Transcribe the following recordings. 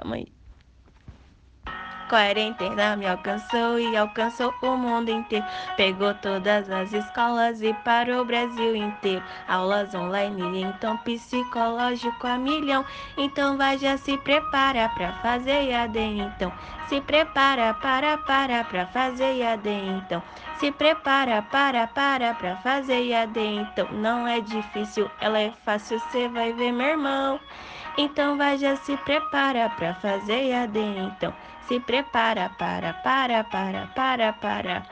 Calma aí. Quarentena me alcançou e alcançou o mundo inteiro. Pegou todas as escolas e para o Brasil inteiro. Aulas online, então psicológico a milhão. Então vai já se prepara pra fazer AD então. Se prepara para para pra fazer AD então. Se prepara para para pra fazer AD então. Não é difícil, ela é fácil, cê vai ver meu irmão. Então vai já se prepara pra fazer AD então. Se prepara para para para para para.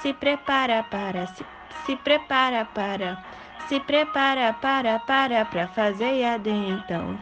Se prepara para se, se prepara para. Se prepara para para para fazer AD então.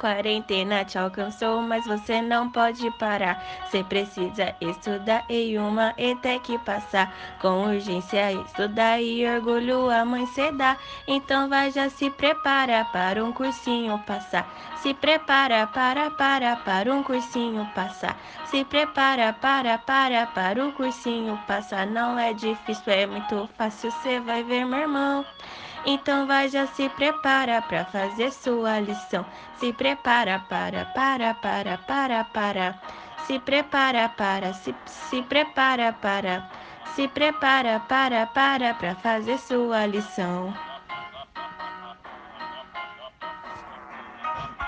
Quarentena te alcançou, mas você não pode parar. Você precisa estudar e uma e que passar. Com urgência, estudar e orgulho a mãe cê dá. Então vai já se prepara para um cursinho passar. Se prepara para para para um cursinho passar. Se prepara para para para o cursinho passar. Não é difícil, é muito fácil, cê vai ver, meu irmão. Então vai já se prepara para fazer sua lição. Se prepara para para para para para. Se prepara para se se prepara para se prepara para para para fazer sua lição.